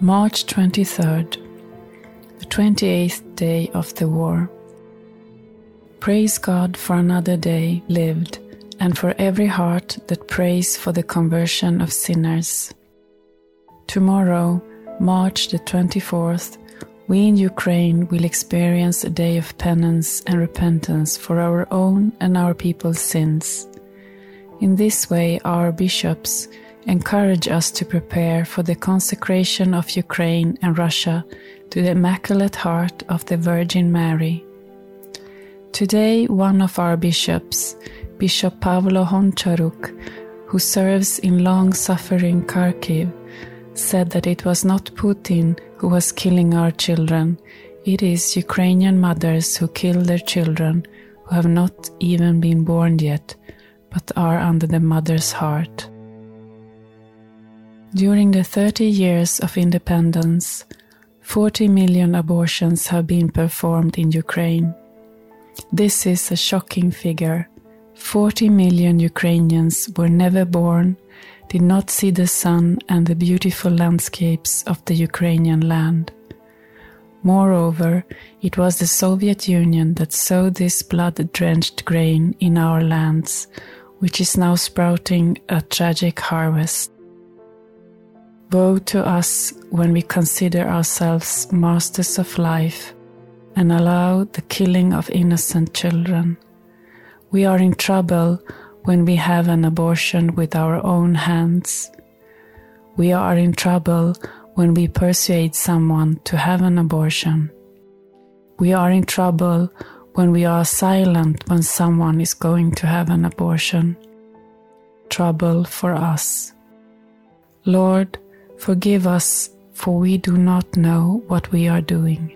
March 23rd, the 28th day of the war. Praise God for another day lived and for every heart that prays for the conversion of sinners. Tomorrow, March the 24th, we in Ukraine will experience a day of penance and repentance for our own and our people's sins. In this way, our bishops encourage us to prepare for the consecration of Ukraine and Russia to the Immaculate Heart of the Virgin Mary. Today, one of our bishops, Bishop Pavlo Honcharuk, who serves in long suffering Kharkiv, said that it was not Putin who was killing our children, it is Ukrainian mothers who kill their children who have not even been born yet, but are under the mother's heart. During the 30 years of independence, 40 million abortions have been performed in Ukraine. This is a shocking figure. 40 million Ukrainians were never born, did not see the sun and the beautiful landscapes of the Ukrainian land. Moreover, it was the Soviet Union that sowed this blood drenched grain in our lands, which is now sprouting a tragic harvest. Woe to us when we consider ourselves masters of life and allow the killing of innocent children. We are in trouble when we have an abortion with our own hands. We are in trouble when we persuade someone to have an abortion. We are in trouble when we are silent when someone is going to have an abortion. Trouble for us. Lord, Forgive us, for we do not know what we are doing.